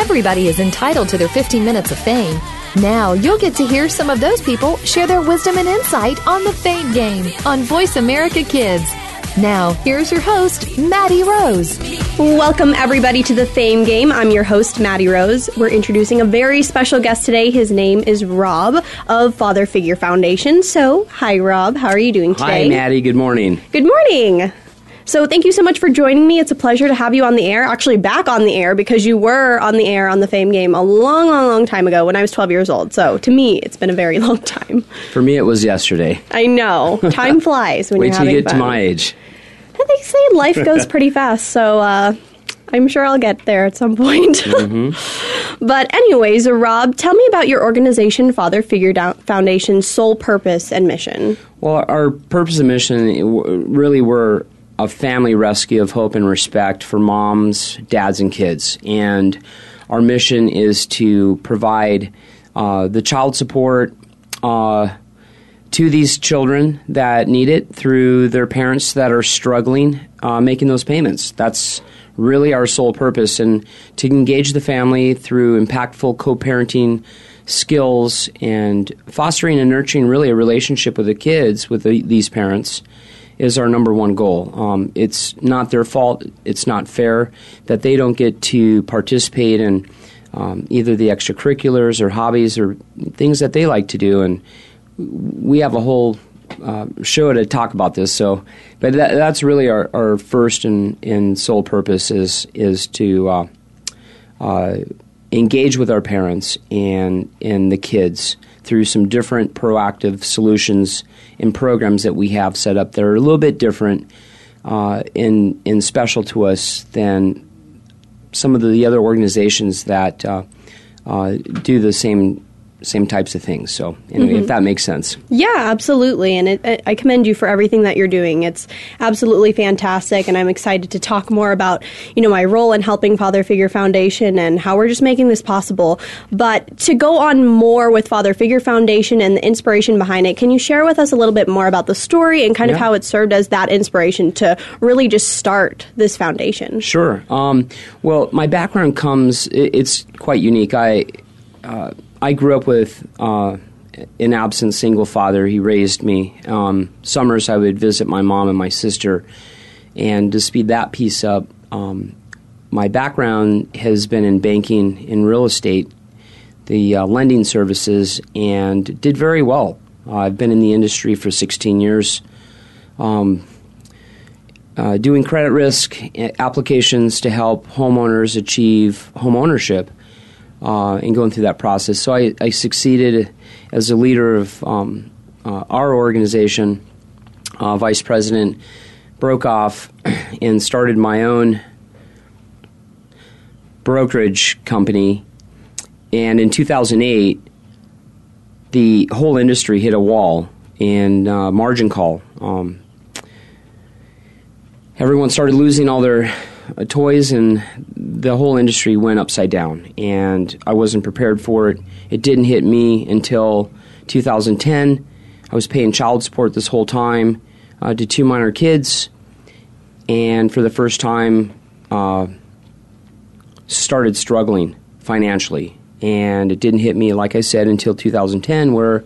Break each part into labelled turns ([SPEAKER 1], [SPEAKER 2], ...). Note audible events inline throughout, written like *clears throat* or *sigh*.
[SPEAKER 1] Everybody is entitled to their 15 minutes of fame. Now you'll get to hear some of those people share their wisdom and insight on the Fame Game on Voice America Kids. Now, here's your host, Maddie Rose.
[SPEAKER 2] Welcome, everybody, to the Fame Game. I'm your host, Maddie Rose. We're introducing a very special guest today. His name is Robb of Father Figure Foundation. So, hi, Robb. How are you doing today?
[SPEAKER 3] Hi, Maddie. Good morning.
[SPEAKER 2] Good morning. So, thank you so much for joining me. It's a pleasure to have you on the air, actually, back on the air, because you were on the air on the Fame Game a long, long, long time ago when I was 12 years old. So, to me, it's been a very *laughs* long time.
[SPEAKER 3] For me, it was yesterday.
[SPEAKER 2] I know. Time *laughs* flies when
[SPEAKER 3] Wait
[SPEAKER 2] you're at age.
[SPEAKER 3] Wait till
[SPEAKER 2] having
[SPEAKER 3] you get
[SPEAKER 2] fun.
[SPEAKER 3] to my age.
[SPEAKER 2] And they say life goes *laughs* pretty fast, so uh, I'm sure I'll get there at some point.
[SPEAKER 3] Mm-hmm.
[SPEAKER 2] but, anyways, Robb, tell me about your organization, Father Figure Foundation's sole purpose and mission.
[SPEAKER 3] Well, our purpose and mission really were a family rescue of hope and respect for moms, dads, and kids. And our mission is to provide uh, the child support uh, to these children that need it through their parents that are struggling uh, making those payments. That's really our sole purpose, and to engage the family through impactful co parenting skills and fostering and nurturing really a relationship with the kids, with the, these parents. Is our number one goal. Um, it's not their fault. It's not fair that they don't get to participate in um, either the extracurriculars or hobbies or things that they like to do. And we have a whole uh, show to talk about this. So, but that, that's really our, our first and, and sole purpose is is to uh, uh, engage with our parents and and the kids through some different proactive solutions and programs that we have set up that are a little bit different uh, and special to us than some of the other organizations that uh, uh, do the same same types of things. So, anyway, if that makes sense.
[SPEAKER 2] Yeah, absolutely. And it, it, I commend you for everything that you're doing. It's absolutely fantastic. And I'm excited to talk more about, you know, my role in helping Father Figure Foundation and how we're just making this possible. But to go on more with Father Figure Foundation and the inspiration behind it, can you share with us a little bit more about the story and kind of how it served as that inspiration to really just start this foundation?
[SPEAKER 3] Sure. Um, well, my background comes, i it's quite unique. I, uh, I grew up with uh, an absent single father. He raised me. Um, summers, I would visit my mom and my sister. And to speed that piece up, um, my background has been in banking in real estate, the uh, lending services, and did very well. Uh, I've been in the industry for 16 years. Um, uh, doing credit risk applications to help homeowners achieve home ownership uh, and going through that process. So I, I succeeded as a leader of um, uh, our organization, uh, vice president, broke off *clears throat* and started my own brokerage company. And in 2008, the whole industry hit a wall and uh, margin call. Um, everyone started losing all their uh, toys and the whole industry went upside down and i wasn't prepared for it it didn't hit me until 2010 i was paying child support this whole time uh, to two minor kids and for the first time uh, started struggling financially and it didn't hit me like i said until 2010 where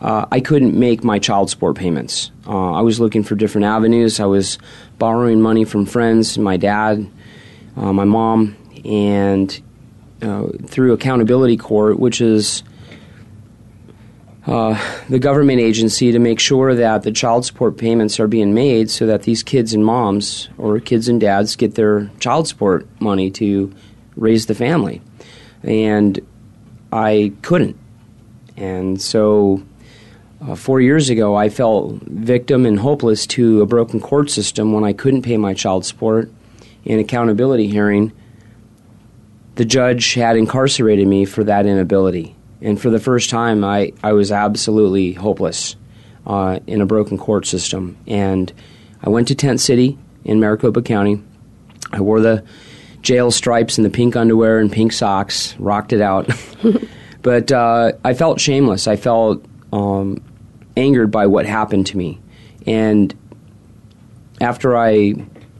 [SPEAKER 3] uh, I couldn't make my child support payments. Uh, I was looking for different avenues. I was borrowing money from friends, my dad, uh, my mom, and uh, through Accountability Court, which is uh, the government agency to make sure that the child support payments are being made so that these kids and moms or kids and dads get their child support money to raise the family. And I couldn't. And so uh, four years ago, I fell victim and hopeless to a broken court system when I couldn't pay my child support. In accountability hearing, the judge had incarcerated me for that inability. And for the first time, I, I was absolutely hopeless uh, in a broken court system. And I went to Tent City in Maricopa County. I wore the jail stripes and the pink underwear and pink socks, rocked it out. *laughs* but uh, I felt shameless. I felt um, angered by what happened to me. And after I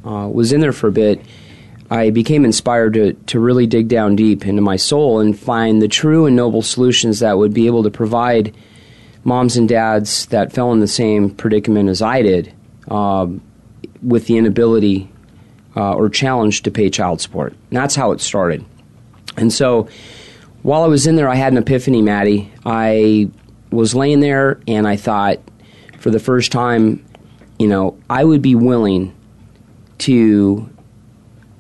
[SPEAKER 3] uh, was in there for a bit, I became inspired to, to really dig down deep into my soul and find the true and noble solutions that would be able to provide moms and dads that fell in the same predicament as I did um, with the inability uh, or challenge to pay child support. And that's how it started. And so while I was in there, I had an epiphany, Maddie. I was laying there and I thought, for the first time, you know, I would be willing to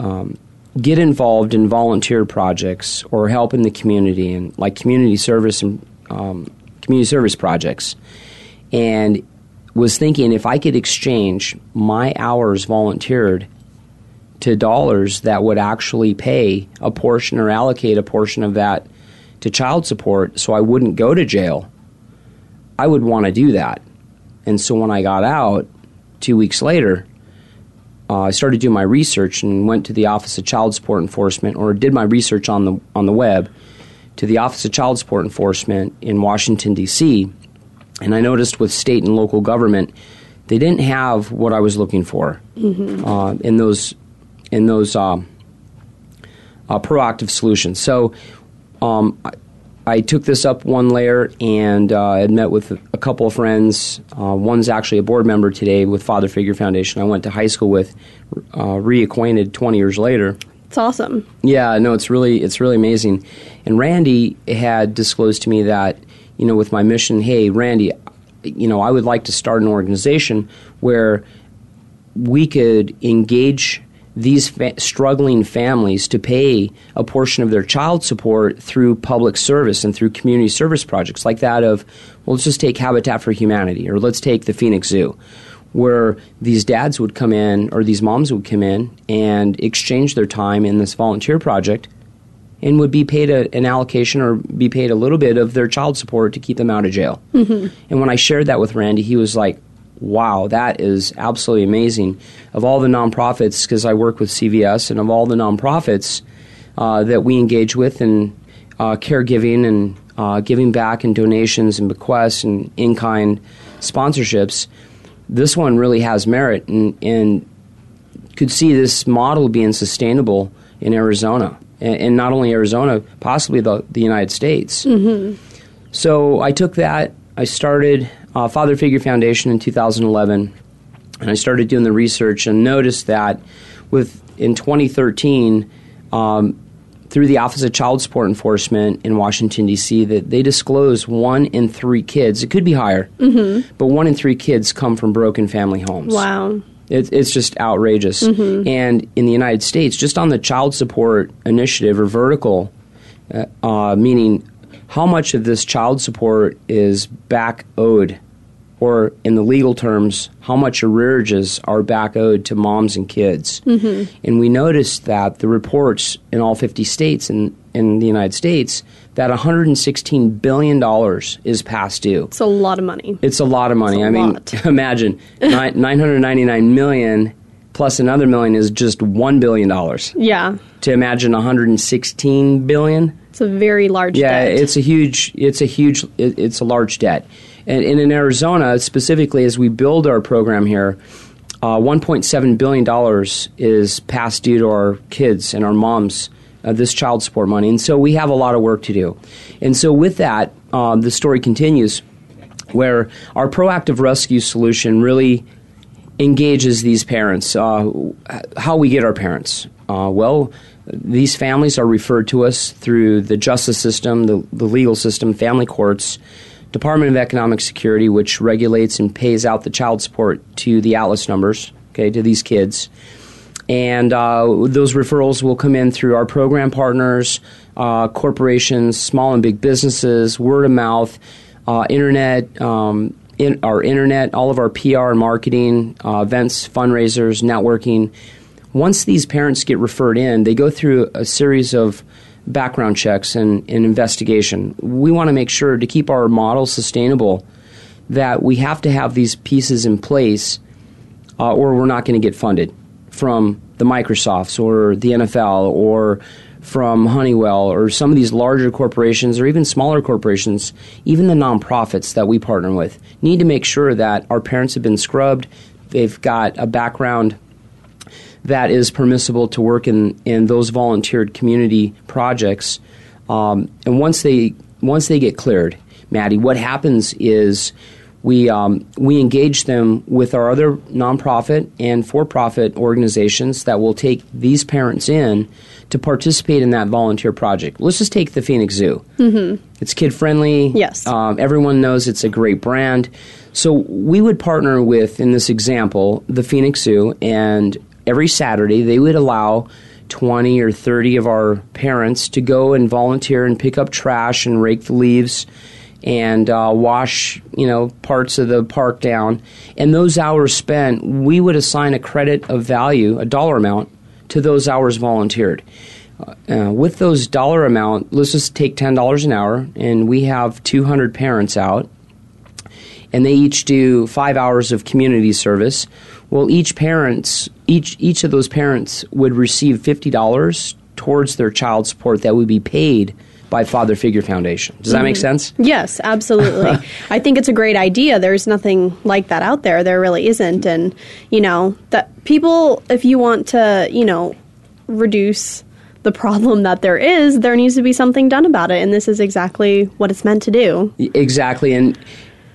[SPEAKER 3] um, get involved in volunteer projects or help in the community and like community service and um, community service projects, and was thinking if I could exchange my hours volunteered to dollars that would actually pay a portion or allocate a portion of that to child support so I wouldn't go to jail, I would want to do that. And so when I got out two weeks later, uh, I started doing my research and went to the Office of Child Support Enforcement, or did my research on the on the web, to the Office of Child Support Enforcement in Washington D.C. And I noticed with state and local government, they didn't have what I was looking for mm-hmm. uh, in those in those uh, uh proactive solutions. So um, I took this up one layer and uh, I had met with a couple of friends. Uh, one's actually a board member today with Father Figure Foundation. I went to high school with, uh, reacquainted 20 years later.
[SPEAKER 2] It's awesome.
[SPEAKER 3] Yeah, no, it's really it's really amazing. And Randy had disclosed to me that you know with my mission, hey, Randy, you know I would like to start an organization where we could engage these fa- struggling families to pay a portion of their child support through public service and through community service projects like that of well let's just take habitat for humanity or let's take the phoenix zoo where these dads would come in or these moms would come in and exchange their time in this volunteer project and would be paid a, an allocation or be paid a little bit of their child support to keep them out of jail. Mm-hmm. And when I shared that with Randy, he was like, wow, that is absolutely amazing. Of all the nonprofits, because I work with CVS, and of all the nonprofits uh, that we engage with in uh, caregiving and uh, giving back and donations and bequests and in kind sponsorships, this one really has merit and, and could see this model being sustainable in Arizona. And, and not only Arizona, possibly the, the United States. Mm-hmm. So I took that, I started uh, Father Figure Foundation in 2011, and I started doing the research and noticed that with in 2013. Um, through the Office of Child Support Enforcement in Washington, D.C., that they disclose one in three kids, it could be higher, mm-hmm. but one in three kids come from broken family homes.
[SPEAKER 2] Wow.
[SPEAKER 3] It, it's just outrageous. Mm-hmm. And in the United States, just on the child support initiative or vertical, uh, uh, meaning how much of this child support is back owed or in the legal terms, how much arrearages are back owed to moms and kids. Mm-hmm. And we noticed that the reports in all 50 states in, in the United States that $116 billion is past due.
[SPEAKER 2] It's a lot of money.
[SPEAKER 3] It's a lot of money. I mean, *laughs* imagine *laughs* 999 million plus another million is just $1 billion.
[SPEAKER 2] Yeah.
[SPEAKER 3] To imagine 116 billion.
[SPEAKER 2] It's a very large debt.
[SPEAKER 3] yeah,
[SPEAKER 2] debt.
[SPEAKER 3] it's a huge, it's a huge, it's a large debt. And, and in Arizona, specifically, as we build our program here, uh, $1.7 billion is past due to our kids and our moms, uh, this child support money. And so we have a lot of work to do. And so with that, um, the story continues where our proactive rescue solution really engages these parents. Uh, how we get our parents? Uh, well, these families are referred to us through the justice system, the, the legal system, family courts, Department of Economic Security, which regulates and pays out the child support to the Atlas numbers, okay, to these kids. And uh, those referrals will come in through our program partners, uh, corporations, small and big businesses, word of mouth, uh, internet, um, in our internet, all of our PR and marketing, uh, events, fundraisers, networking. Once these parents get referred in, they go through a series of background checks and, and investigation. We want to make sure to keep our model sustainable that we have to have these pieces in place uh, or we're not going to get funded from the Microsofts or the NFL or from Honeywell or some of these larger corporations or even smaller corporations, even the nonprofits that we partner with, need to make sure that our parents have been scrubbed, they've got a background that is permissible to work in, in those volunteered community projects. Um, and once they once they get cleared, Maddie, what happens is we um, we engage them with our other nonprofit and for-profit organizations that will take these parents in to participate in that volunteer project. Let's just take the Phoenix Zoo. Mm-hmm. It's kid friendly.
[SPEAKER 2] Yes.
[SPEAKER 3] Um, everyone knows it's a great brand. So we would partner with, in this example, the Phoenix Zoo, and every Saturday they would allow 20 or 30 of our parents to go and volunteer and pick up trash and rake the leaves and uh, wash you know parts of the park down. And those hours spent, we would assign a credit of value, a dollar amount, to those hours volunteered. Uh, with those dollar amount, let's just take ten dollars an hour, and we have two hundred parents out, and they each do five hours of community service. Well, each parents, each each of those parents would receive fifty dollars towards their child support that would be paid by Father Figure Foundation. Does that mm-hmm. make sense?
[SPEAKER 2] Yes, absolutely. *laughs* I think it's a great idea. There's nothing like that out there. There really isn't. And, you know, that people, if you want to, you know, reduce the problem that there is, there needs to be something done about it. And this is exactly what it's meant to do.
[SPEAKER 3] Exactly. And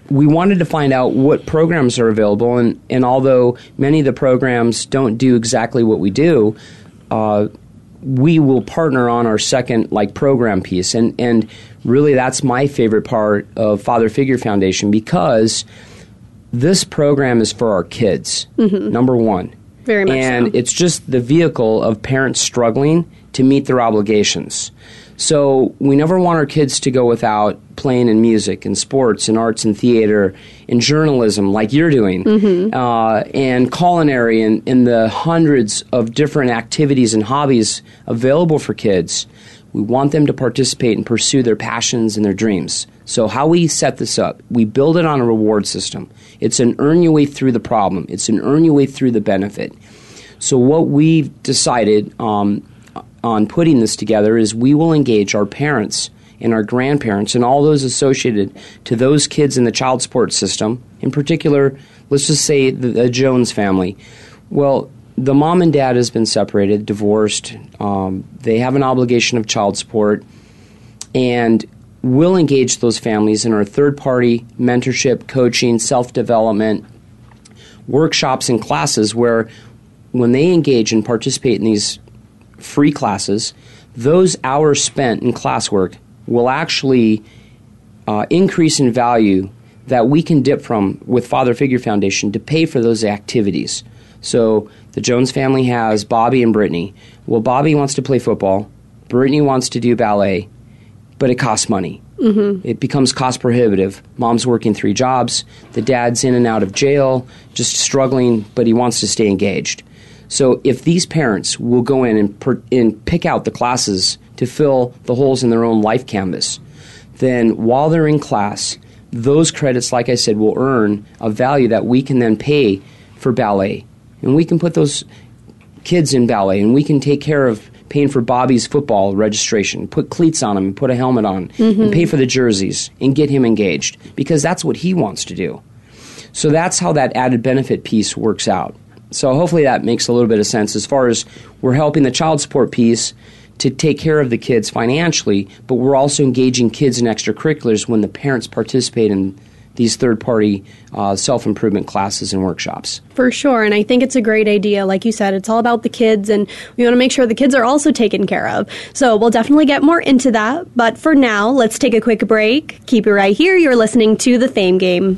[SPEAKER 3] we wanted to find out what programs are available. And, and although many of the programs don't do exactly what we do, uh, we will partner on our second like program piece and and really that's my favorite part of father figure foundation because this program is for our kids mm-hmm. number one
[SPEAKER 2] very much
[SPEAKER 3] and
[SPEAKER 2] so.
[SPEAKER 3] it's just the vehicle of parents struggling to meet their obligations so we never want our kids to go without playing in music and sports and arts and theater and journalism like you're doing mm-hmm. uh, and culinary and, and the hundreds of different activities and hobbies available for kids. We want them to participate and pursue their passions and their dreams. So, how we set this up, we build it on a reward system. It's an earn your way through the problem, it's an earn your way through the benefit. So, what we've decided um, on putting this together is we will engage our parents and our grandparents and all those associated to those kids in the child support system. In particular, let's just say the, the Jones family. Well, the mom and dad has been separated, divorced. Um, they have an obligation of child support, and we'll engage those families in our third party mentorship, coaching, self development, workshops, and classes where when they engage and participate in these free classes, those hours spent in classwork will actually uh, increase in value that we can dip from with Father Figure Foundation to pay for those activities. So the Jones family has Bobby and Brittany. Well, Bobby wants to play football, Brittany wants to do ballet, but it costs money. Mm-hmm. It becomes cost prohibitive. Mom's working three jobs. The dad's in and out of jail, just struggling, but he wants to stay engaged. So if these parents will go in and, per, and pick out the classes to fill the holes in their own life canvas, then while they're in class, those credits, like I said, will earn a value that we can then pay for ballet. And we can put those kids in ballet and we can take care of paying for Bobby's football registration, put cleats on him, and put a helmet on, mm-hmm. and pay for the jerseys and get him engaged because that's what he wants to do. So that's how that added benefit piece works out. So hopefully that makes a little bit of sense as far as we're helping the child support piece to take care of the kids financially, but we're also engaging kids in extracurriculars when the parents participate in these third party uh, self improvement classes and workshops.
[SPEAKER 2] For sure. And I think it's a great idea. Like you said, it's all about the kids, and we want to make sure the kids are also taken care of. So we'll definitely get more into that. But for now, let's take a quick break. Keep it right here. You're listening to The Fame Game.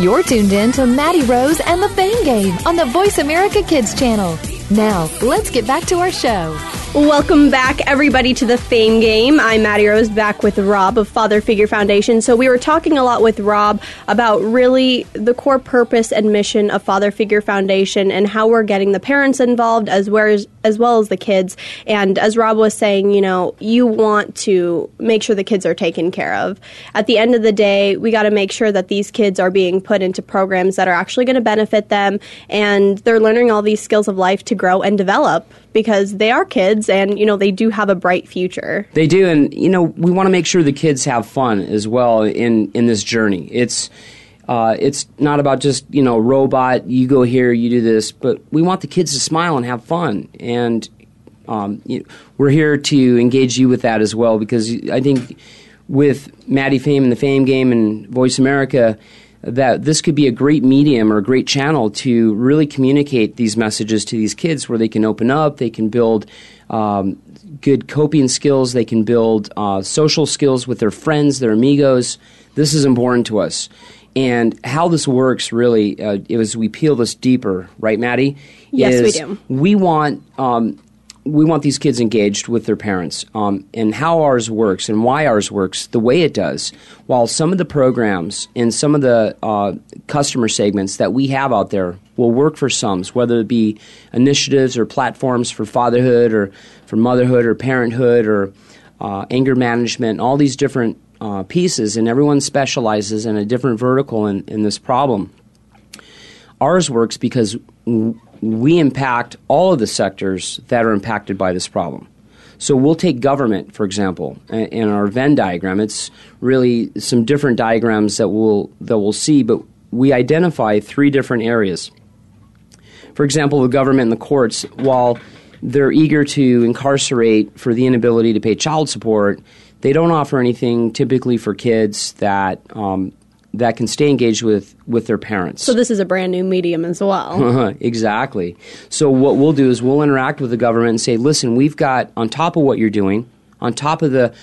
[SPEAKER 1] You're tuned in to Maddie Rose and the Fame Game on the Voice America Kids channel. Now, let's get back to our show.
[SPEAKER 2] Welcome back, everybody, to the Fame Game. I'm Maddie Rose back with Robb of Father Figure Foundation. So, we were talking a lot with Robb about really the core purpose and mission of Father Figure Foundation and how we're getting the parents involved as well as, as well as the kids. And as Robb was saying, you know, you want to make sure the kids are taken care of. At the end of the day, we got to make sure that these kids are being put into programs that are actually going to benefit them and they're learning all these skills of life to grow and develop because they are kids and you know they do have a bright future.
[SPEAKER 3] They do, and you know we want to make sure the kids have fun as well in in this journey. It's uh, it's not about just you know robot. You go here, you do this, but we want the kids to smile and have fun, and um, you know, we're here to engage you with that as well because I think with Maddie Fame and the Fame Game and Voice America that this could be a great medium or a great channel to really communicate these messages to these kids where they can open up, they can build um, good coping skills, they can build uh, social skills with their friends, their amigos. This is important to us. And how this works really, uh, as we peel this deeper, right, Maddie?
[SPEAKER 2] Yes, we do.
[SPEAKER 3] We want um, we want these kids engaged with their parents um, and how ours works and why ours works the way it does. While some of the programs and some of the uh, customer segments that we have out there will work for some, whether it be initiatives or platforms for fatherhood or for motherhood or parenthood or uh, anger management, all these different uh, pieces, and everyone specializes in a different vertical in, in this problem. Ours works because we impact all of the sectors that are impacted by this problem. So we'll take government, for example, in our Venn diagram. It's really some different diagrams that we'll that we'll see, but we identify three different areas. For example, the government and the courts, while they're eager to incarcerate for the inability to pay child support, they don't offer anything typically for kids that um, that can stay engaged with with their parents.
[SPEAKER 2] So this is a brand new medium as well. *laughs*
[SPEAKER 3] exactly. So what we'll do is we'll interact with the government and say, "Listen, we've got on top of what you're doing, on top of the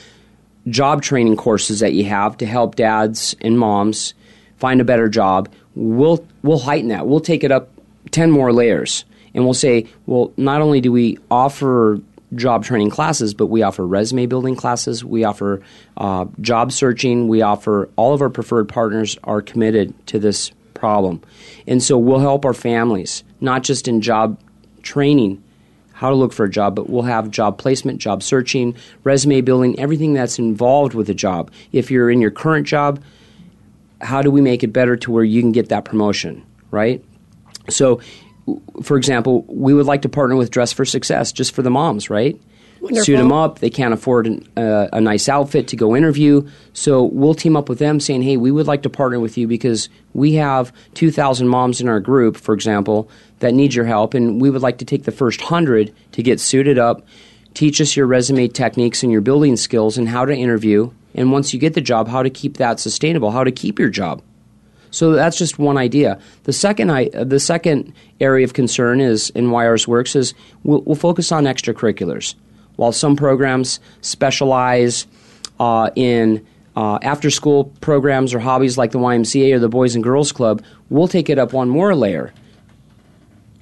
[SPEAKER 3] job training courses that you have to help dads and moms find a better job, we'll we'll heighten that. We'll take it up 10 more layers." And we'll say, well, not only do we offer job training classes, but we offer resume building classes. We offer uh, job searching. We offer all of our preferred partners are committed to this problem. And so we'll help our families, not just in job training, how to look for a job, but we'll have job placement, job searching, resume building, everything that's involved with a job. If you're in your current job, how do we make it better to where you can get that promotion, right? So for example, we would like to partner with Dress for Success just for the moms, right?
[SPEAKER 2] Wonderful.
[SPEAKER 3] Suit them up. They can't afford an, uh, a nice outfit to go interview. So we'll team up with them saying, hey, we would like to partner with you because we have 2,000 moms in our group, for example, that need your help. And we would like to take the first 100 to get suited up, teach us your resume techniques and your building skills and how to interview. And once you get the job, how to keep that sustainable, how to keep your job. So that's just one idea. The second, I, the second area of concern is, in why ours works, is we'll, we'll focus on extracurriculars. While some programs specialize uh, in uh, after school programs or hobbies like the YMCA or the Boys and Girls Club, we'll take it up one more layer.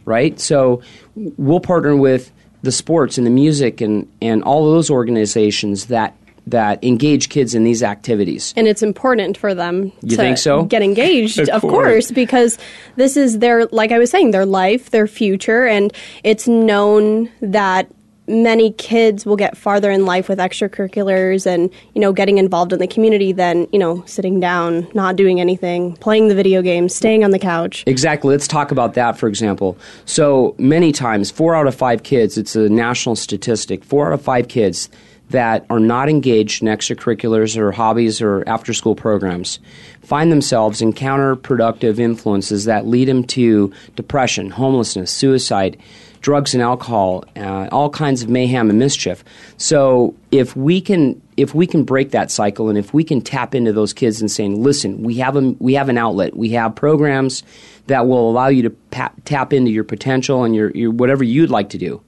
[SPEAKER 3] Right? So we'll partner with the sports and the music and, and all those organizations that that engage kids in these activities.
[SPEAKER 2] And it's important for them
[SPEAKER 3] you
[SPEAKER 2] to
[SPEAKER 3] so?
[SPEAKER 2] get engaged, *laughs*
[SPEAKER 3] Of
[SPEAKER 2] of,
[SPEAKER 3] course.
[SPEAKER 2] course, because this is their, like I was saying, their life, their future, and it's known that many kids will get farther in life with extracurriculars and you know getting involved in the community than you know sitting down not doing anything playing the video games staying on the couch
[SPEAKER 3] Exactly. Let's talk about that, for example. So many times, four out of five kids, it's a national statistic, four out of five kids, that are not engaged in extracurriculars or hobbies or after school programs find themselves in counterproductive influences that lead them to depression, homelessness, suicide, drugs and alcohol, uh, all kinds of mayhem and mischief. So if we can if we can break that cycle and if we can tap into those kids and saying, listen, we have a, we have an outlet, we have programs that will allow you to pa- tap into your potential and your, your whatever you'd like to do.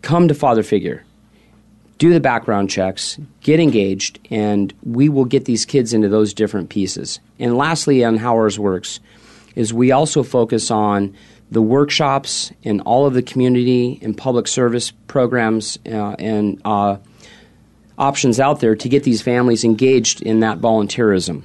[SPEAKER 3] Come to Father Figure do the background checks, get engaged, and we will get these kids into those different pieces. And lastly, on how ours works, is we also focus on the workshops and all of the community and public service programs uh, and uh, options out there to get these families engaged in that volunteerism.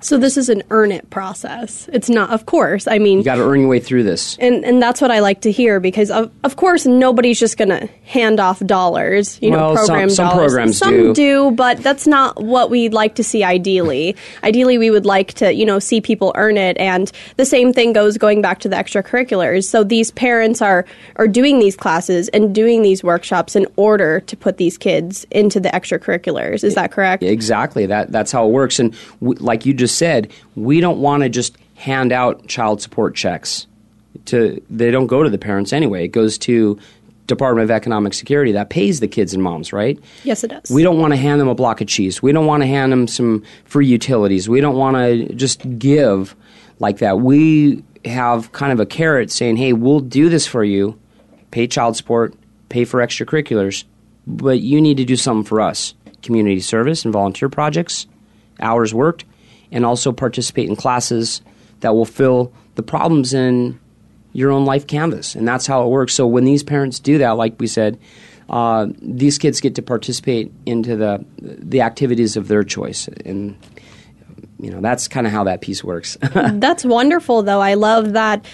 [SPEAKER 2] So this is an earn it process. It's not, of course. I mean,
[SPEAKER 3] you got to earn your way through this,
[SPEAKER 2] and and that's what I like to hear because of of course nobody's just going to hand off dollars. You
[SPEAKER 3] well,
[SPEAKER 2] know, program
[SPEAKER 3] some, some
[SPEAKER 2] dollars.
[SPEAKER 3] programs
[SPEAKER 2] some
[SPEAKER 3] do.
[SPEAKER 2] do, but that's not what we'd like to see. Ideally, ideally we would like to you know see people earn it, and the same thing goes going back to the extracurriculars. So these parents are are doing these classes and doing these workshops in order to put these kids into the extracurriculars. Is that correct?
[SPEAKER 3] Exactly. That that's how it works. And w- like you just said, we don't want to just hand out child support checks. To they don't go to the parents anyway. It goes to Department of Economic Security that pays the kids and moms, right?
[SPEAKER 2] Yes, it does.
[SPEAKER 3] We don't want to hand them a block of cheese. We don't want to hand them some free utilities. We don't want to just give like that. We have kind of a carrot saying, "Hey, we'll do this for you. Pay child support, pay for extracurriculars, but you need to do something for us. Community service and volunteer projects, hours worked, and also participate in classes that will fill the problems in your own life canvas. And that's how it works. So when these parents do that, like we said, uh, these kids get to participate into the the activities of their choice, and you know that's kind of how that piece works. *laughs*
[SPEAKER 2] That's wonderful, though. I love that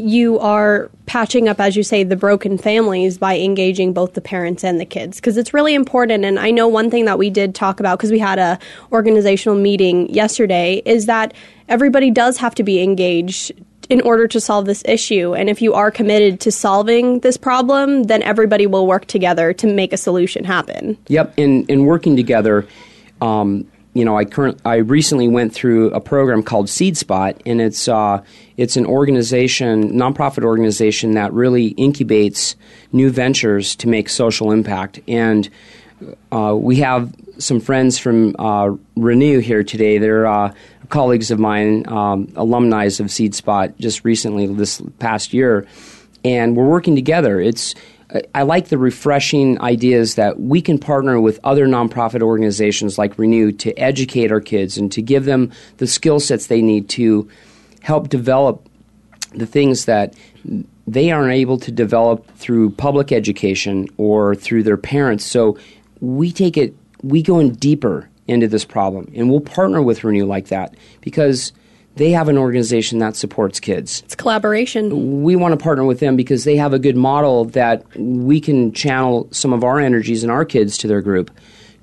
[SPEAKER 2] you are patching up, as you say, the broken families by engaging both the parents and the kids because it's really important. And I know one thing that we did talk about because we had a organizational meeting yesterday is that everybody does have to be engaged in order to solve this issue. And if you are committed to solving this problem, then everybody will work together to make a solution happen.
[SPEAKER 3] Yep, in in working together. Um, you know, I current I recently went through a program called Seed Spot, and it's uh, it's an organization, nonprofit organization that really incubates new ventures to make social impact. And uh, we have some friends from uh, Renew here today. They're uh, colleagues of mine, um, alumni of Seed Spot, just recently this past year, and we're working together. It's I like the refreshing ideas that we can partner with other nonprofit organizations like Renew to educate our kids and to give them the skill sets they need to help develop the things that they aren't able to develop through public education or through their parents. So we take it, we go in deeper into this problem, and we'll partner with Renew like that because they have an organization that supports kids.
[SPEAKER 2] It's collaboration.
[SPEAKER 3] We want to partner with them because they have a good model that we can channel some of our energies and our kids to their group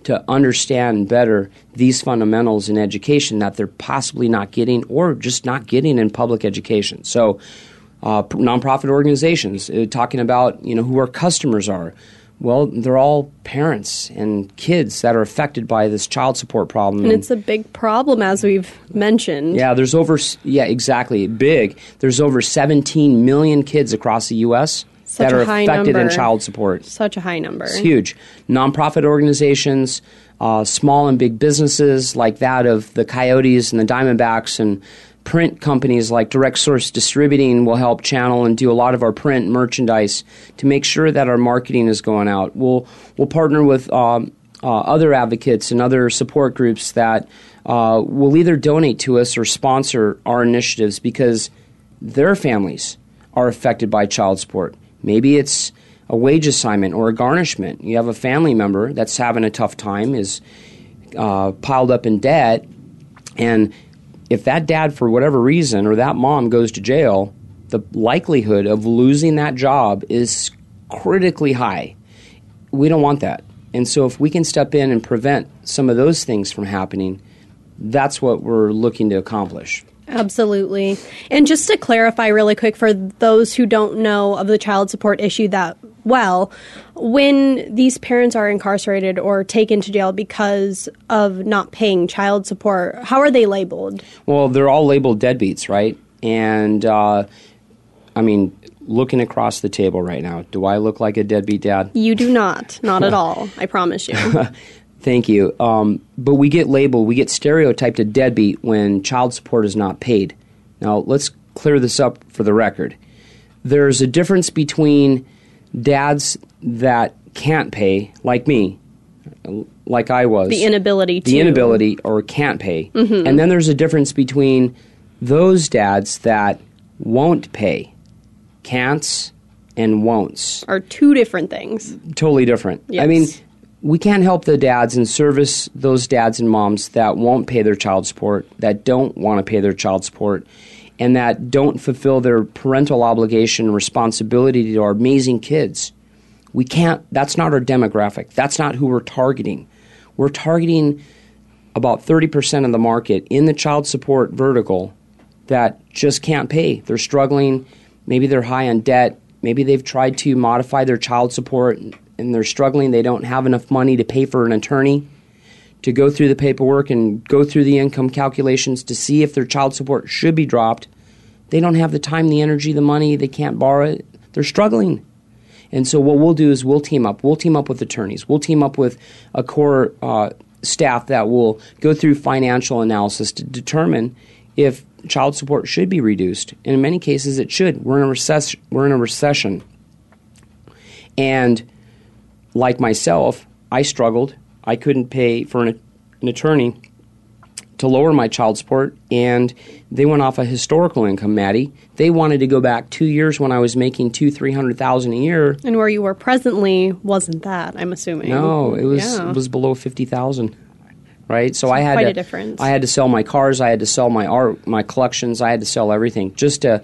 [SPEAKER 3] to understand better these fundamentals in education that they're possibly not getting or just not getting in public education. So, uh, nonprofit organizations uh, talking about you know who our customers are. Well, they're all parents and kids that are affected by this child support problem.
[SPEAKER 2] And it's a big problem, as we've mentioned.
[SPEAKER 3] Yeah, there's over, yeah, exactly, big. There's over 17 million kids across the U.S.
[SPEAKER 2] Such
[SPEAKER 3] that are affected
[SPEAKER 2] number.
[SPEAKER 3] in child support.
[SPEAKER 2] Such a high number.
[SPEAKER 3] It's huge. Nonprofit organizations, uh, small and big businesses like that of the Coyotes and the Diamondbacks and print companies like Direct Source Distributing will help channel and do a lot of our print merchandise to make sure that our marketing is going out. We'll we'll partner with um, uh, other advocates and other support groups that uh, will either donate to us or sponsor our initiatives because their families are affected by child support. Maybe it's a wage assignment or a garnishment. You have a family member that's having a tough time, is uh, piled up in debt, and if that dad, for whatever reason, or that mom goes to jail, the likelihood of losing that job is critically high. We don't want that. And so, if we can step in and prevent some of those things from happening, that's what we're looking to accomplish.
[SPEAKER 2] Absolutely. And just to clarify really quick for those who don't know of the child support issue that well, when these parents are incarcerated or taken to jail because of not paying child support, how are they labeled?
[SPEAKER 3] Well, they're all labeled deadbeats, right? And uh, I mean, looking across the table right now, do I look like a deadbeat dad?
[SPEAKER 2] You do not. Not at all. I promise you. *laughs*
[SPEAKER 3] Thank you. Um, but we get labeled, we get stereotyped a deadbeat when child support is not paid. Now, let's clear this up for the record. There's a difference between dads that can't pay, like me, like I was.
[SPEAKER 2] The inability to.
[SPEAKER 3] The inability or can't pay.
[SPEAKER 2] Mm-hmm.
[SPEAKER 3] And then there's a difference between those dads that won't pay, can'ts and won'ts.
[SPEAKER 2] Are two different things.
[SPEAKER 3] Totally different. I mean, we can't help the dads and service those dads and moms that won't pay their child support, that don't want to pay their child support, and that don't fulfill their parental obligation and responsibility to our amazing kids. We can't, that's not our demographic. That's not who we're targeting. We're targeting about 30% of the market in the child support vertical that just can't pay. They're struggling. Maybe they're high on debt. Maybe they've tried to modify their child support and they're struggling. They don't have enough money to pay for an attorney to go through the paperwork and go through the income calculations to see if their child support should be dropped. They don't have the time, the energy, the money. They can't borrow it. They're struggling. And so what we'll do is we'll team up. We'll team up with attorneys. We'll team up with a core uh, staff that will go through financial analysis to determine if child support should be reduced. And in many cases, it should. We're in a recession. We're in a recession. And like myself, I struggled. I couldn't pay for an, an attorney to lower my child support, and they went off a historical income, Maddie. They wanted to go back two years when I was making two, three hundred thousand a year.
[SPEAKER 2] And where you were presently wasn't that, I'm assuming.
[SPEAKER 3] No, it was
[SPEAKER 2] Yeah.
[SPEAKER 3] it was below fifty thousand. Right, so I had
[SPEAKER 2] quite
[SPEAKER 3] to,
[SPEAKER 2] a difference.
[SPEAKER 3] I had to sell my cars, I had to sell my art, my collections, I had to sell everything just to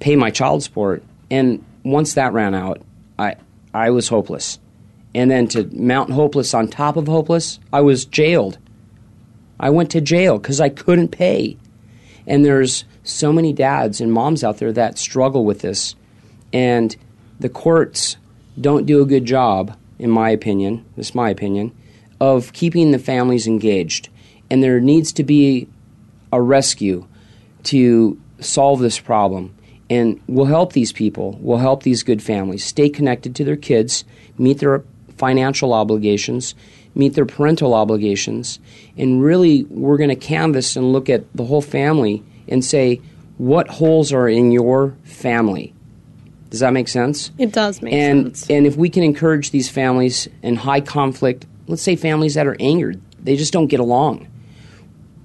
[SPEAKER 3] pay my child support. And once that ran out, I I was hopeless. And then to mount hopeless on top of hopeless, I was jailed. I went to jail because I couldn't pay. And there's so many dads and moms out there that struggle with this. And the courts don't do a good job, in my opinion, this is my opinion, of keeping the families engaged. And there needs to be a rescue to solve this problem. And we'll help these people, we'll help these good families stay connected to their kids, meet their financial obligations, meet their parental obligations, and really we're going to canvass and look at the whole family and say, what holes are in your family? Does that make sense?
[SPEAKER 2] It does make
[SPEAKER 3] and
[SPEAKER 2] sense.
[SPEAKER 3] and if we can encourage these families in high conflict, let's say families that are angered, they just don't get along.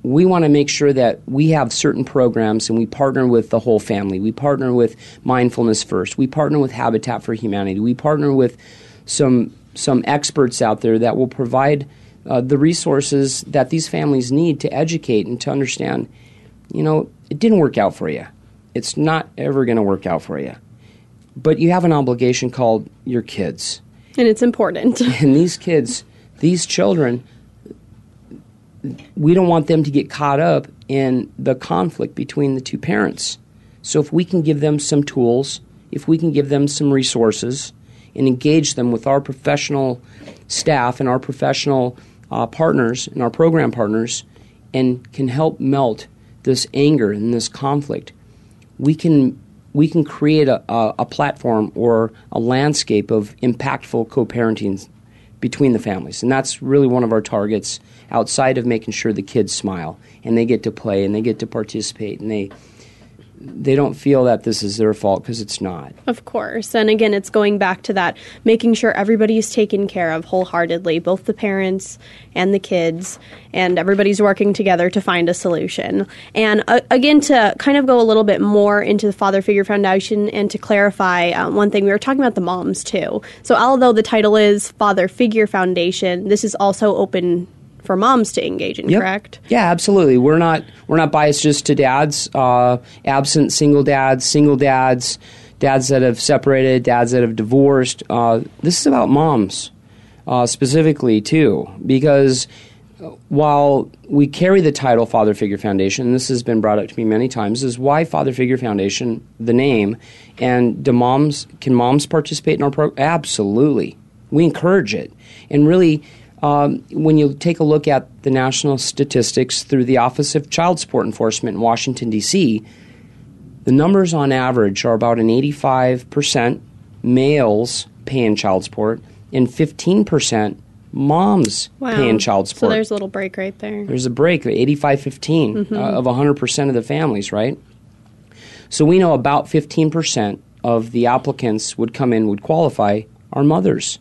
[SPEAKER 3] We want to make sure that we have certain programs and we partner with the whole family. We partner with Mindfulness First. We partner with Habitat for Humanity. We partner with some some experts out there that will provide uh, the resources that these families need to educate and to understand. You know, it didn't work out for you. It's not ever going to work out for you but you have an obligation called your kids.
[SPEAKER 2] and it's important. *laughs*
[SPEAKER 3] And these kids, these children, we don't want them to get caught up in the conflict between the two parents. So if we can give them some tools, if we can give them some resources, and engage them with our professional staff and our professional uh, partners and our program partners, and can help melt this anger and this conflict, we can we can create a, a, a platform or a landscape of impactful co-parenting between the families, and that's really one of our targets. Outside of making sure the kids smile and they get to play and they get to participate and they they don't feel that this is their fault because it's not.
[SPEAKER 2] Of course. And again, it's going back to that making sure everybody's taken care of wholeheartedly, both the parents and the kids, and everybody's working together to find a solution. And uh, again, to kind of go a little bit more into the Father Figure Foundation and to clarify uh, one thing, we were talking about the moms too. So, although the title is Father Figure Foundation, this is also open for moms to engage in,
[SPEAKER 3] Yep.
[SPEAKER 2] correct?
[SPEAKER 3] Yeah, absolutely. We're not we're not biased just to dads, uh, absent single dads, single dads, dads that have separated, dads that have divorced. Uh, this is about moms uh, specifically too, because while we carry the title Father Figure Foundation, this has been brought up to me many times, is why Father Figure Foundation, the name, and do moms can moms participate in our program? Absolutely, we encourage it, and really. Um, when you take a look at the national statistics through the Office of Child Support Enforcement in Washington, D.C., the numbers on average are about an 85% males paying child support and 15% moms
[SPEAKER 2] Wow.
[SPEAKER 3] paying child support.
[SPEAKER 2] So there's a little break right there.
[SPEAKER 3] There's a break, 85 15 uh, of 100% of the families, right? So we know about 15% of the applicants would come in, would qualify, are mothers.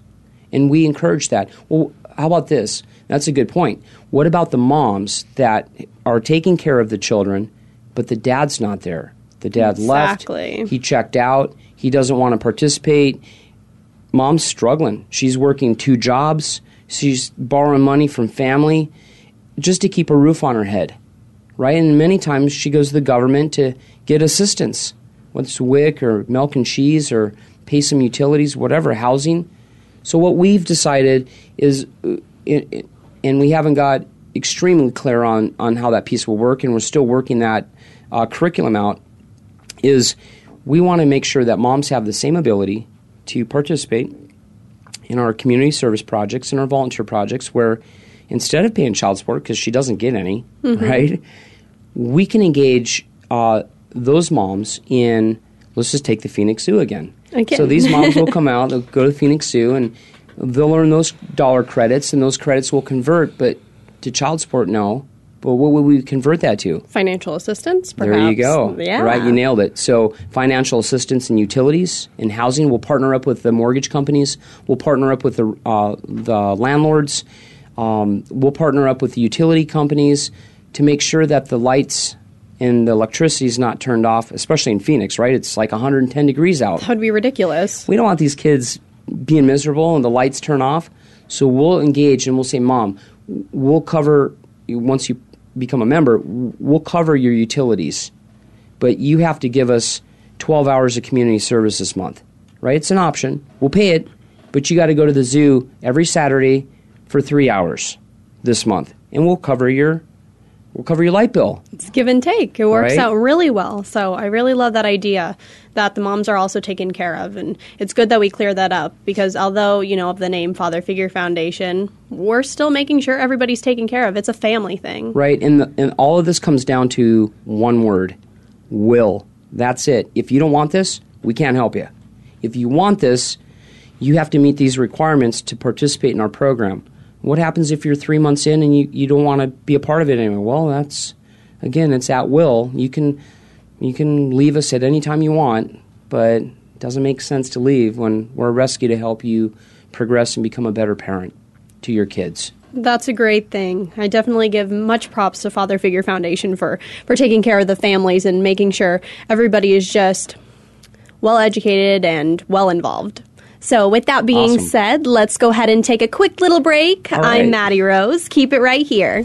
[SPEAKER 3] And we encourage that. Well, how about this? That's a good point. What about the moms that are taking care of the children, but the dad's not there? The dad
[SPEAKER 2] Exactly.
[SPEAKER 3] left. He checked out. He doesn't want to participate mom's struggling. She's working two jobs. She's borrowing money from family just to keep a roof on her head, right? And many times she goes to the government to get assistance, whether it's WIC or milk and cheese or pay some utilities, whatever, housing. So what we've decided is, uh, and we haven't got extremely clear on, on how that piece will work, and we're still working that uh, curriculum out, is we want to make sure that moms have the same ability to participate in our community service projects and our volunteer projects where instead of paying child support because she doesn't get any right we can engage uh, those moms in let's just take the phoenix zoo again
[SPEAKER 2] Again.
[SPEAKER 3] so these moms will *laughs* come out they'll go to phoenix zoo and they'll earn those dollar credits and those credits will convert but to child support no but what would we convert that to
[SPEAKER 2] Financial assistance, perhaps.
[SPEAKER 3] there you go.
[SPEAKER 2] Yeah.
[SPEAKER 3] Right, you nailed it. So, financial assistance and utilities and housing. We'll partner up with the mortgage companies. We'll partner up with the uh, the landlords. Um, we'll partner up with the utility companies to make sure that the lights and the electricity is not turned off, especially in Phoenix. Right, it's like 110 degrees out.
[SPEAKER 2] That would be ridiculous.
[SPEAKER 3] We don't want these kids being miserable and the lights turn off. So we'll engage and we'll say, Mom, we'll cover, once you become a member, we'll cover your utilities. But you have to give us 12 hours of community service this month, right? It's an option. We'll pay it, but you got to go to the zoo every Saturday for three hours this month. And we'll cover your. We'll cover your light bill.
[SPEAKER 2] It's give and take. It works
[SPEAKER 3] Right?
[SPEAKER 2] out really well. So I really love that idea that the moms are also taken care of. And it's good that we clear that up because although, you know, of the name Father Figure Foundation, we're still making sure everybody's taken care of. It's a family thing.
[SPEAKER 3] Right, and the, and all of this comes down to one word: will. That's it. If you don't want this, we can't help you. If you want this, you have to meet these requirements to participate in our program. What happens if you're three months in and you, you don't want to be a part of it anymore? Well, that's again, it's at will. You can you can leave us at any time you want, but it doesn't make sense to leave when we're a rescue to help you progress and become a better parent to your kids.
[SPEAKER 2] That's a great thing. I definitely give much props to Father Figure Foundation for, for taking care of the families and making sure everybody is just well educated and well involved. So, with that being
[SPEAKER 3] Awesome.
[SPEAKER 2] said, let's go ahead and take a quick little break.
[SPEAKER 3] Right.
[SPEAKER 2] I'm Maddie Rose. Keep it right here.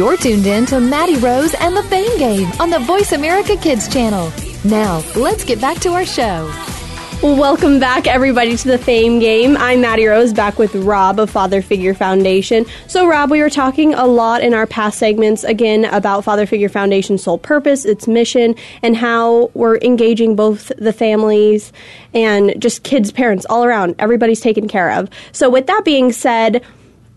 [SPEAKER 1] You're tuned in to Maddie Rose and the Fame Game on the Voice America Kids channel. Now, let's get back to our show.
[SPEAKER 2] Welcome back, everybody, to the Fame Game. I'm Maddie Rose, back with Robb of Father Figure Foundation. So, Robb, we were talking a lot in our past segments again about Father Figure Foundation's sole purpose, its mission, and how we're engaging both the families and just kids, parents, all around. Everybody's taken care of. So, with that being said,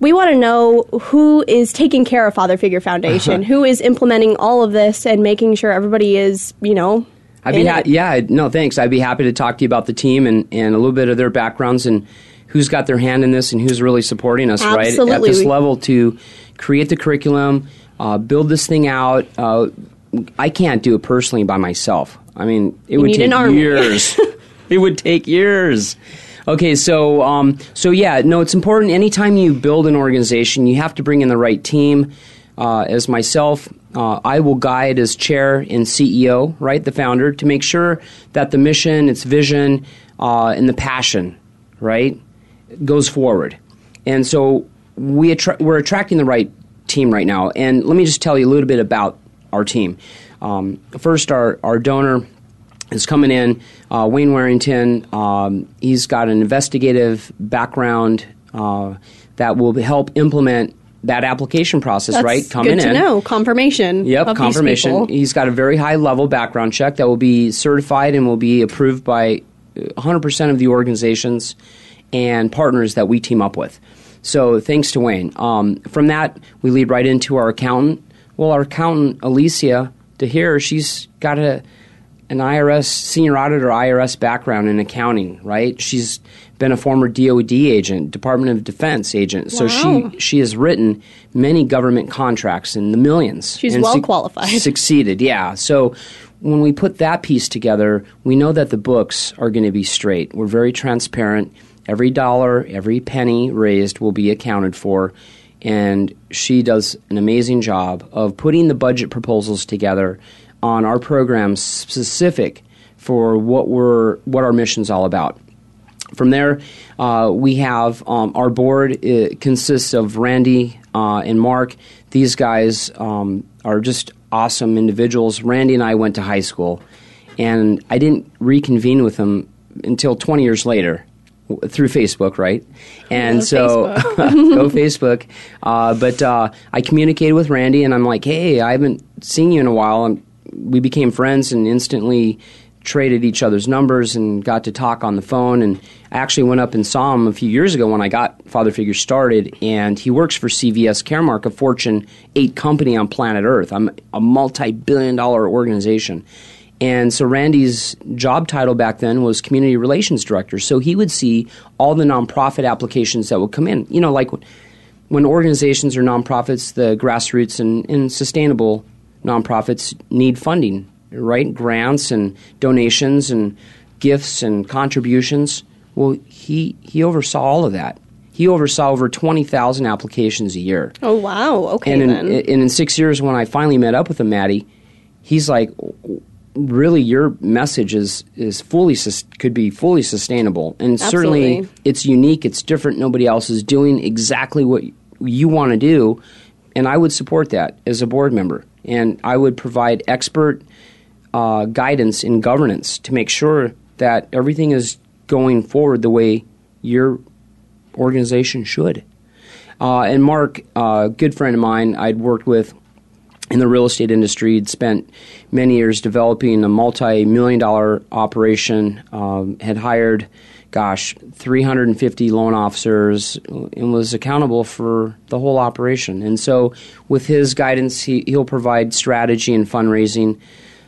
[SPEAKER 2] we want to know who is taking care of Father Figure Foundation, *laughs* who is implementing all of this and making sure everybody is, you know,
[SPEAKER 3] I'd be ha- yeah, no, thanks. I'd be happy to talk to you about the team and, and a little bit of their backgrounds and who's got their hand in this and who's really supporting us, right? At this level to create the curriculum, uh, build this thing out. Uh, I can't do it personally by myself. I mean, it would take years. *laughs* it would take years. Okay, so um, so yeah, no, it's important. Anytime you build an organization, you have to bring in the right team. Uh, as myself, uh, I will guide as chair and CEO, right, the founder, to make sure that the mission, its vision, uh, and the passion, right, goes forward. And so we attra- we're attracting the right team right now. And let me just tell you a little bit about our team. Um, first, our, our donor is coming in, uh, Wayne Warrington. Um, he's got an investigative background uh, that will help implement that application process,
[SPEAKER 2] That's
[SPEAKER 3] right? Coming
[SPEAKER 2] good to
[SPEAKER 3] in.
[SPEAKER 2] know. Confirmation.
[SPEAKER 3] Yep, confirmation. He's got a very high level background check that will be certified and will be approved by uh, 100% of the organizations and partners that we team up with. So thanks to Wayne. Um, from that, we lead right into our accountant. Well, our accountant, Alicia DeHere, she's got a an IRS senior auditor IRS background in accounting, right? She's been a former DoD agent, Department of Defense agent. So she she has written many government contracts in the millions.
[SPEAKER 2] She's well
[SPEAKER 3] suc-
[SPEAKER 2] qualified. *laughs*
[SPEAKER 3] Succeeded, yeah. So when we put that piece together, we know that the books are going to be straight. We're very transparent. Every dollar, every penny raised will be accounted for. And she does an amazing job of putting the budget proposals together on our program specific for what we're what our mission's all about. From there, uh, we have um, our board uh, consists of Randy uh, and Mark. These guys um, are just awesome individuals. Randy and I went to high school, and I didn't reconvene with them until 20 years later through Facebook, right? *laughs* And
[SPEAKER 2] Go
[SPEAKER 3] so *laughs* go Facebook. Uh, but uh, I communicated with Randy, and I'm like, hey, I haven't seen you in a while. And we became friends and instantly traded each other's numbers and got to talk on the phone. And I actually went up and saw him a few years ago when I got Father Figure started. And he works for CVS Caremark, a Fortune 8 company on planet Earth. I'm a multi billion dollar organization. And so Randy's job title back then was community relations director. So he would see all the nonprofit applications that would come in. You know, like when organizations or nonprofits, the grassroots and, and sustainable nonprofits need funding, right? Grants and donations and gifts and contributions. Well, he, he oversaw all of that. He oversaw over 20,000 applications a year.
[SPEAKER 2] Oh wow. Okay
[SPEAKER 3] And in,
[SPEAKER 2] then.
[SPEAKER 3] and in six years, when I finally met up with him, Maddie, he's like, really, your message is, is fully sus- could be fully sustainable, and certainly it's unique. It's different. Nobody else is doing exactly what you want to do, and I would support that as a board member, and I would provide expert uh, guidance in governance to make sure that everything is going forward the way your organization should. Uh, and Mark, a good friend of mine, I'd worked with in the real estate industry. Spent many years developing a multi-million dollar operation. Um, had hired, gosh, 350 loan officers, and was accountable for the whole operation. And so, with his guidance, he, he'll provide strategy and fundraising.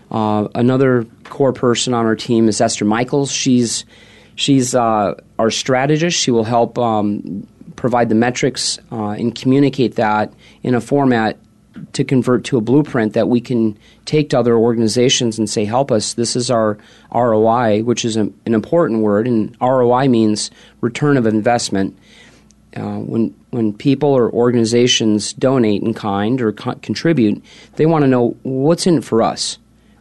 [SPEAKER 3] Uh, another core person on our team is Esther Michaels. She's she's uh, our strategist. She will help um, provide the metrics uh, and communicate that in a format to convert to a blueprint that we can take to other organizations and say, help us. This is our ROI, which is a, an important word, and ROI means return of investment. Uh, when when people or organizations donate in kind or co- contribute, they want to know what's in it for us.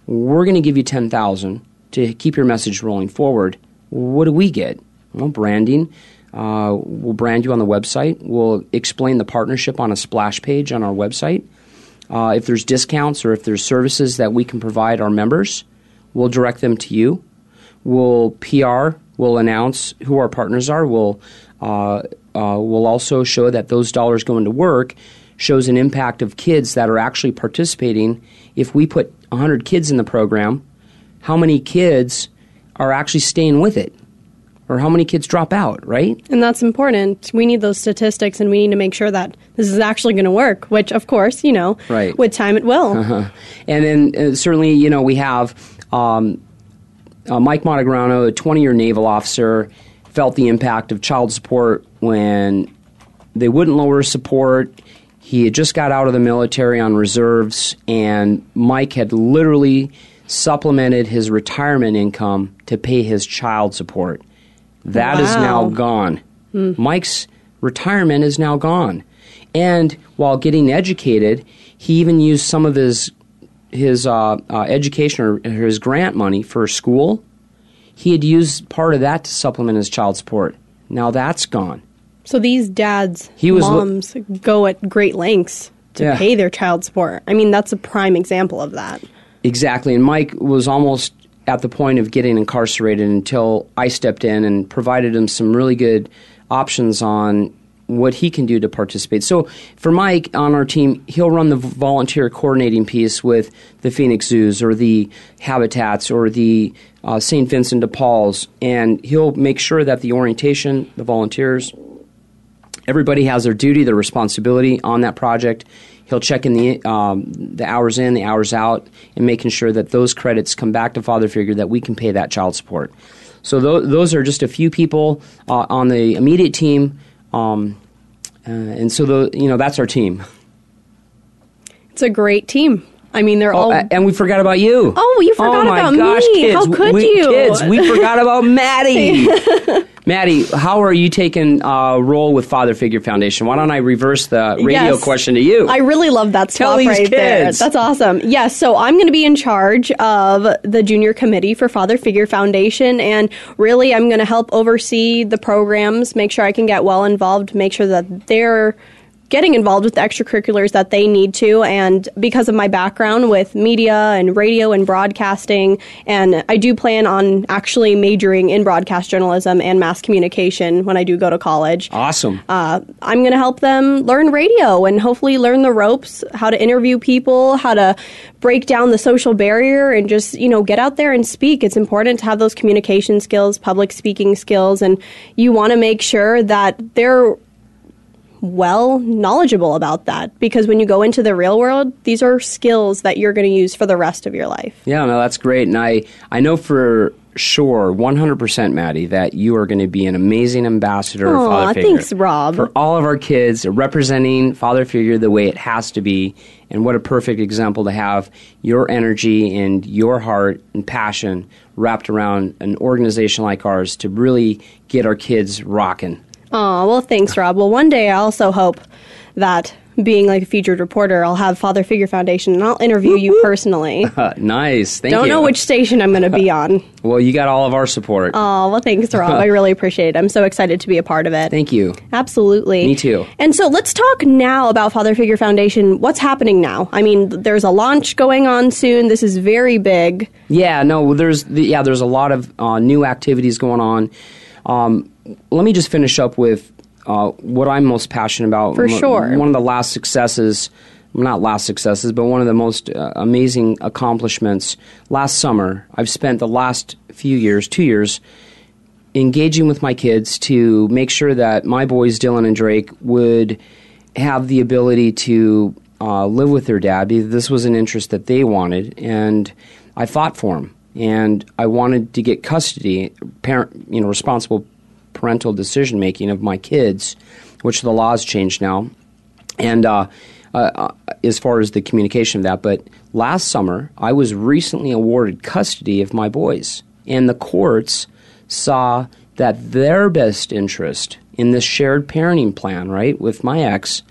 [SPEAKER 3] We're going to give you ten thousand to keep your message rolling forward. What do we get? Well, branding. Uh, we'll brand you on the website. We'll explain the partnership on a splash page on our website. Uh, if there's discounts or if there's services that we can provide our members, we'll direct them to you. We'll PR We'll announce who our partners are. We'll uh, uh, we'll also show that those dollars going to work shows an impact of kids that are actually participating. If we put 100 kids in the program, how many kids are actually staying with it? Or how many kids drop out, right?
[SPEAKER 2] And that's important. We need those statistics and we need to make sure that this is actually going to work, which, of course, you know,
[SPEAKER 3] Right.
[SPEAKER 2] with time it will.
[SPEAKER 3] Uh-huh. And then uh, certainly, you know, we have um, uh, Mike Montegrano, a 20 year naval officer, felt the impact of child support when they wouldn't lower support. He had just got out of the military on reserves, and Mike had literally supplemented his retirement income to pay his child support. That is now
[SPEAKER 2] Wow.
[SPEAKER 3] gone. Mike's retirement is now gone. And while getting educated, he even used some of his his uh, uh, education or his grant money for school. He had used part of that to supplement his child support. Now that's gone.
[SPEAKER 2] So these dads,
[SPEAKER 3] He was lo-
[SPEAKER 2] moms go at great lengths to
[SPEAKER 3] Yeah.
[SPEAKER 2] pay their child support. I mean, that's a prime example of that.
[SPEAKER 3] Exactly. And Mike was almost at the point of getting incarcerated until I stepped in and provided him some really good options on what he can do to participate. So for Mike on our team, he'll run the volunteer coordinating piece with the Phoenix Zoos or the Habitats or the uh, St. Vincent de Paul's, and he'll make sure that the orientation, the volunteers, everybody has their duty, their responsibility on that project. He'll check in the um, the hours in, the hours out, and making sure that those credits come back to father figure that we can pay that child support. So tho- those are just a few people uh, on the immediate team, um, uh, and so the, you know that's our team.
[SPEAKER 2] It's a great team. I mean, they're
[SPEAKER 3] Oh,
[SPEAKER 2] all.
[SPEAKER 3] a- and we forgot about you.
[SPEAKER 2] Oh, you forgot
[SPEAKER 3] oh my
[SPEAKER 2] about
[SPEAKER 3] gosh,
[SPEAKER 2] me.
[SPEAKER 3] Kids,
[SPEAKER 2] How could
[SPEAKER 3] we,
[SPEAKER 2] you?
[SPEAKER 3] Kids, we *laughs* forgot about Maddie. *laughs* Maddie, how are you taking uh, role with Father Figure Foundation? Why don't I reverse the radio
[SPEAKER 2] Yes.
[SPEAKER 3] question to you?
[SPEAKER 2] I really love that
[SPEAKER 3] Tell
[SPEAKER 2] right there.
[SPEAKER 3] kids.
[SPEAKER 2] That's awesome. Yes, so I'm going to be in charge of the junior committee for Father Figure Foundation, and really I'm going to help oversee the programs, make sure I can get well involved, make sure that they're getting involved with the extracurriculars that they need to and because of my background with media and radio and broadcasting and I do plan on actually majoring in broadcast journalism and mass communication when I do go to college
[SPEAKER 3] awesome.
[SPEAKER 2] uh, I'm going to help them learn radio and hopefully learn the ropes, how to interview people, how to break down the social barrier, and just you know get out there and speak. It's important to have those communication skills, public speaking skills, and you want to make sure that they're well knowledgeable about that because when you go into the real world, these are skills that you're going to use for the rest of your life.
[SPEAKER 3] Yeah, no, that's great. And I, I know for sure, 100%, Maddie, that you are going to be an amazing ambassador of
[SPEAKER 2] Aw,
[SPEAKER 3] Father Figure.
[SPEAKER 2] thanks, Robb.
[SPEAKER 3] For all of our kids, representing Father Figure the way it has to be. And what a perfect example to have your energy and your heart and passion wrapped around an organization like ours to really get our kids rocking.
[SPEAKER 2] Oh, well, thanks, Robb. Well, one day I also hope that being like a featured reporter, I'll have Father Figure Foundation and I'll interview you personally. *laughs*
[SPEAKER 3] Nice. Thank you.
[SPEAKER 2] Don't
[SPEAKER 3] you.
[SPEAKER 2] know which station I'm going to be *laughs* on.
[SPEAKER 3] Well, you got all of our support.
[SPEAKER 2] Oh, well, thanks, Robb. I really appreciate it. I'm so excited to be a part of it.
[SPEAKER 3] Thank you.
[SPEAKER 2] Absolutely.
[SPEAKER 3] Me too.
[SPEAKER 2] And so let's talk now about Father Figure Foundation. What's happening now? I mean, there's a launch going on soon. This is very big.
[SPEAKER 3] Yeah, no, there's the, yeah, there's a lot of uh, new activities going on. Um, let me just finish up with uh, what I'm most passionate about.
[SPEAKER 2] For sure.
[SPEAKER 3] One of the last successes, not last successes, but one of the most uh, amazing accomplishments. Last summer, I've spent the last few years, two years, engaging with my kids to make sure that my boys, Dylan and Drake, would have the ability to uh, live with their dad. This was an interest that they wanted, and I fought for them. And I wanted to get custody, parent, you know, responsible parental decision making of my kids, which the laws changed now. And uh, uh, as far as the communication of that, but last summer I was recently awarded custody of my boys, and the courts saw that their best interest in this shared parenting plan, right, with my ex,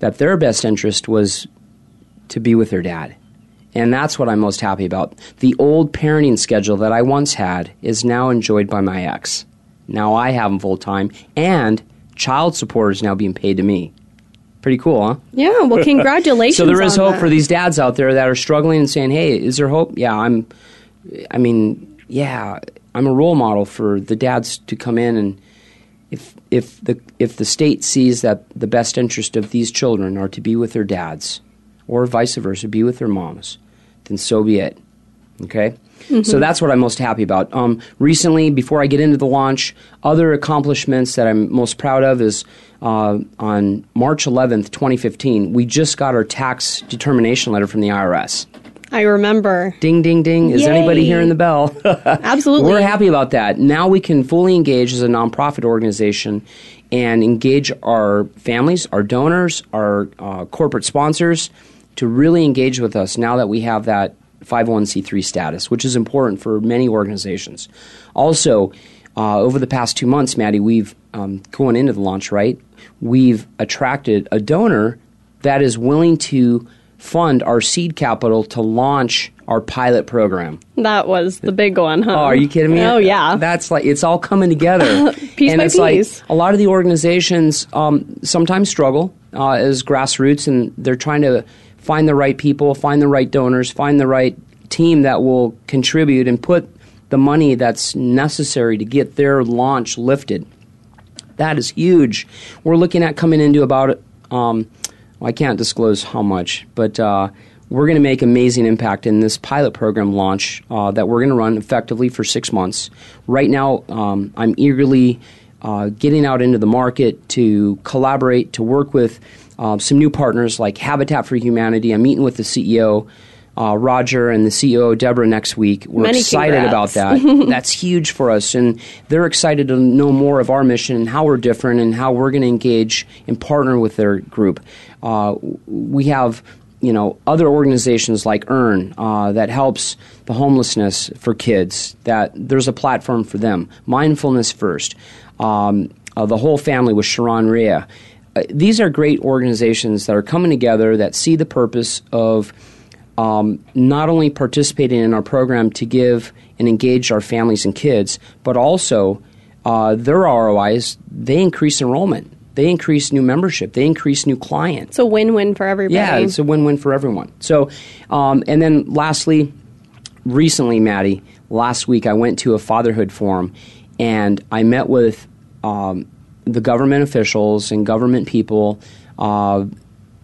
[SPEAKER 3] that their best interest was to be with their dad. And that's what I'm most happy about. The old parenting schedule that I once had is now enjoyed by my ex. Now I have them full time, and child support is now being paid to me. Pretty cool, huh?
[SPEAKER 2] Yeah, well, *laughs* congratulations.
[SPEAKER 3] So there is hope
[SPEAKER 2] that.
[SPEAKER 3] for these dads out there that are struggling and saying, "Hey, is there hope?" Yeah, I'm. I mean, yeah, I'm a role model for the dads to come in and if if the if the state sees that the best interest of these children are to be with their dads, or vice versa, be with their moms, then so be it. Okay. So that's what I'm most happy about. Um, recently, before I get into the launch, other accomplishments that I'm most proud of is uh, on March 11th, 2015, we just got our tax determination letter from the IRS.
[SPEAKER 2] I remember.
[SPEAKER 3] Ding, ding, ding. Is
[SPEAKER 2] Yay.
[SPEAKER 3] anybody hearing the bell? *laughs*
[SPEAKER 2] Absolutely.
[SPEAKER 3] We're happy about that. Now we can fully engage as a nonprofit organization and engage our families, our donors, our uh, corporate sponsors to really engage with us now that we have that 501c3 status, which is important for many organizations. Also, uh, over the past two months, Maddie, we've um, going into the launch, right? We've attracted a donor that is willing to fund our seed capital to launch our pilot program.
[SPEAKER 2] That was the big one, huh?
[SPEAKER 3] Oh, are you kidding me?
[SPEAKER 2] Oh, yeah.
[SPEAKER 3] That's like it's all coming together. *laughs*
[SPEAKER 2] Piece
[SPEAKER 3] and
[SPEAKER 2] by
[SPEAKER 3] it's
[SPEAKER 2] piece.
[SPEAKER 3] like a lot of the organizations um, sometimes struggle uh, as grassroots, and they're trying to find the right people, find the right donors, find the right team that will contribute and put the money that's necessary to get their launch lifted. That is huge. We're looking at coming into about, um, well, I can't disclose how much, but uh, we're going to make amazing impact in this pilot program launch uh, that we're going to run effectively for six months. Right now, um, I'm eagerly uh, getting out into the market to collaborate, to work with um, some new partners like Habitat for Humanity. I'm meeting with the CEO. Uh, Roger and the CEO Deborah next week. We're
[SPEAKER 2] Many
[SPEAKER 3] excited about that. *laughs* That's huge for us, and they're excited to know more of our mission and how we're different and how we're going to engage and partner with their group. Uh, we have, you know, other organizations like Earn uh, that helps the homelessness for kids. That there's a platform for them. Mindfulness First, um, uh, the whole family with Sharon Rhea. Uh, these are great organizations that are coming together that see the purpose of um, not only participating in our program to give and engage our families and kids, but also uh, their ROIs, they increase enrollment, they increase new membership, they increase new clients.
[SPEAKER 2] It's a win-win for everybody.
[SPEAKER 3] Yeah, it's a win-win for everyone. So, um, and then lastly, recently, Maddie, last week I went to a fatherhood forum, and I met with um, the government officials and government people uh,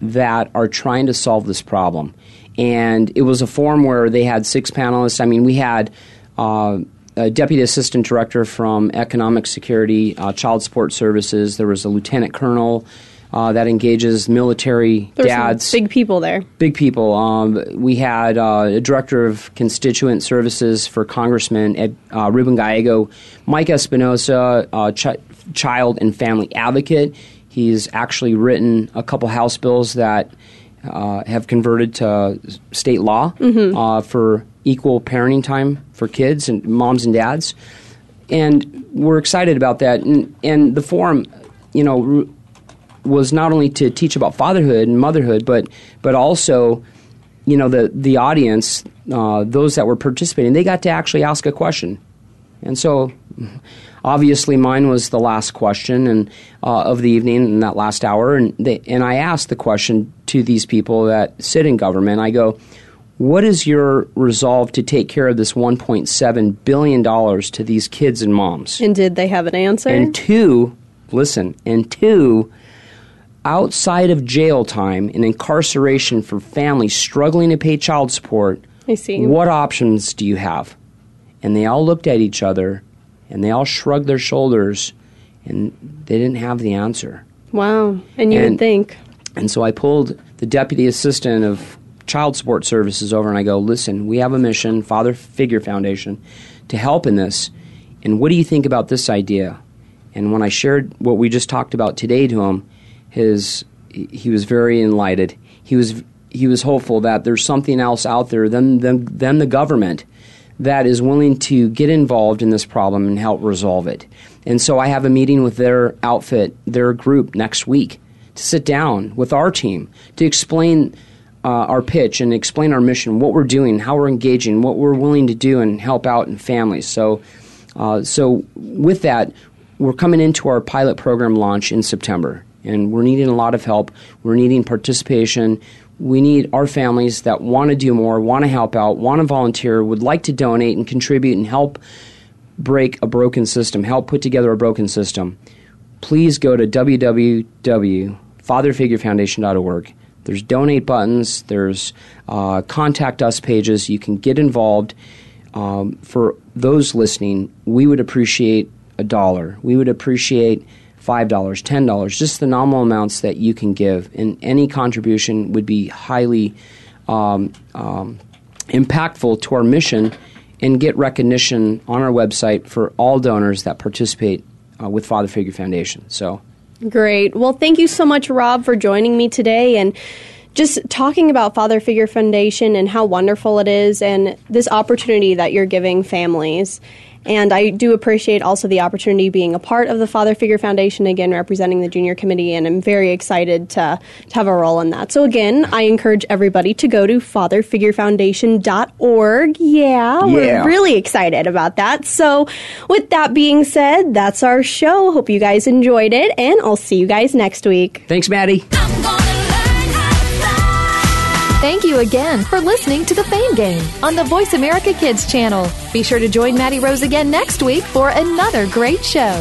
[SPEAKER 3] that are trying to solve this problem. And it was a forum where they had six panelists. I mean, we had. Uh, a deputy assistant director from Economic Security, uh, Child Support Services. There was a lieutenant colonel uh, that engages military dads
[SPEAKER 2] big people there.
[SPEAKER 3] big people. Um, we had uh, a director of constituent services for Congressman Ed, uh, Ruben Gallego, Mike Espinosa, uh, ch- child and family advocate. He's actually written a couple House bills that uh, have converted to state law uh, for equal parenting time for kids and moms and dads. And we're excited about that. And, and the forum, you know, r- was not only to teach about fatherhood and motherhood, but but also, you know, the the audience, uh, those that were participating, they got to actually ask a question, and so obviously mine was the last question and uh, of the evening in that last hour, and they, and I asked the question to these people that sit in government. I go. What is your resolve to take care of this $1.7 billion to these kids and moms?
[SPEAKER 2] And did they have an answer?
[SPEAKER 3] And two, listen, and two, outside of jail time and incarceration for families struggling to pay child support,
[SPEAKER 2] I see.
[SPEAKER 3] what options do you have? And they all looked at each other and they all shrugged their shoulders and they didn't have the answer.
[SPEAKER 2] wow. And you
[SPEAKER 3] And-
[SPEAKER 2] would think.
[SPEAKER 3] And so I pulled the deputy assistant of child support services over and I go, listen, we have a mission, Father Figure Foundation, to help in this. And what do you think about this idea? And when I shared what we just talked about today to him, his he was very enlightened. He was he was hopeful that there's something else out there than than, than the government that is willing to get involved in this problem and help resolve it. And so I have a meeting with their outfit, their group next week to sit down with our team to explain uh, our pitch and explain our mission, what we're doing, how we're engaging, what we're willing to do, and help out in families. So, uh, so with that, we're coming into our pilot program launch in September, and we're needing a lot of help. We're needing participation. We need our families that want to do more, want to help out, want to volunteer, would like to donate and contribute and help break a broken system, help put together a broken system, please go to www.fatherfigurefoundation.org. There's donate buttons, there's uh, contact us pages. You can get involved. Um, for those listening, we would appreciate a dollar. We would appreciate $5, $10, just the nominal amounts that you can give. And any contribution would be highly um, um, impactful to our mission and get recognition on our website for all donors that participate uh, with Father Figure Foundation. So,
[SPEAKER 2] Great. Well, thank you so much, Robb, for joining me today and just talking about Father Figure Foundation and how wonderful it is and this opportunity that you're giving families. And I do appreciate also the opportunity being a part of the Father Figure Foundation, again, representing the junior committee, and I'm very excited to, to have a role in that. So, again, I encourage everybody to go to fatherfigurefoundation.org. Yeah,
[SPEAKER 3] Yeah.
[SPEAKER 2] we're really excited about that. So, with that being said, that's our show. Hope you guys enjoyed it, and I'll see you guys next week.
[SPEAKER 3] thanks, Maddie.
[SPEAKER 1] Thank you again for listening to the Fame Game on the Voice America Kids channel. Be sure to join Maddie Rose again next week for another great show.